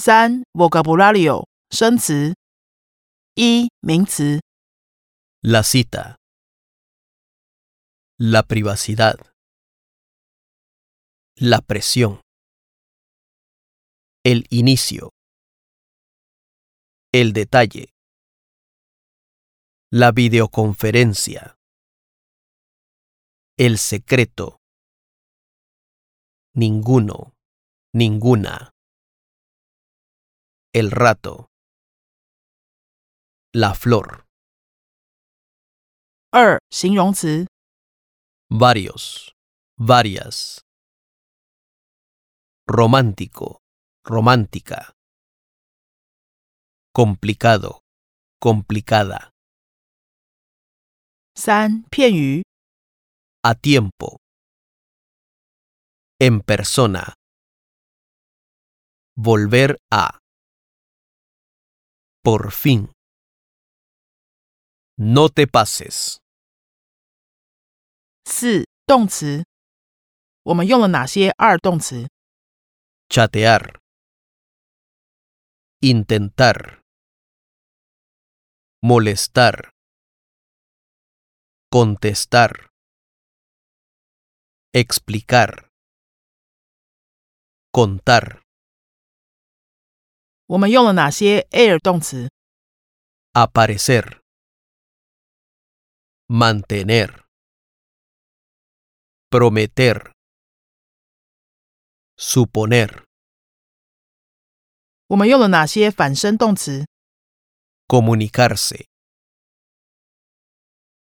三 vocabulario 生词。一名词 La cita. La privacidad. La presión. El inicio. El detalle. La videoconferencia. El secreto. Ninguno. Ninguna. El rato. La flor. 二形容词 Varios. Varias. Romántico. Romántica. Complicado. Complicada. 三片语 A tiempo. En persona. Volver a. Por fin. No te pases. 四动词。我们用了哪些二动词？ Chatear. Intentar. Molestar. Contestar. Explicar. Contar. 我们用了哪些 air 动词？Aparecer. Mantener. Prometer. Suponer. 我们用了哪些反身动词？Comunicarse.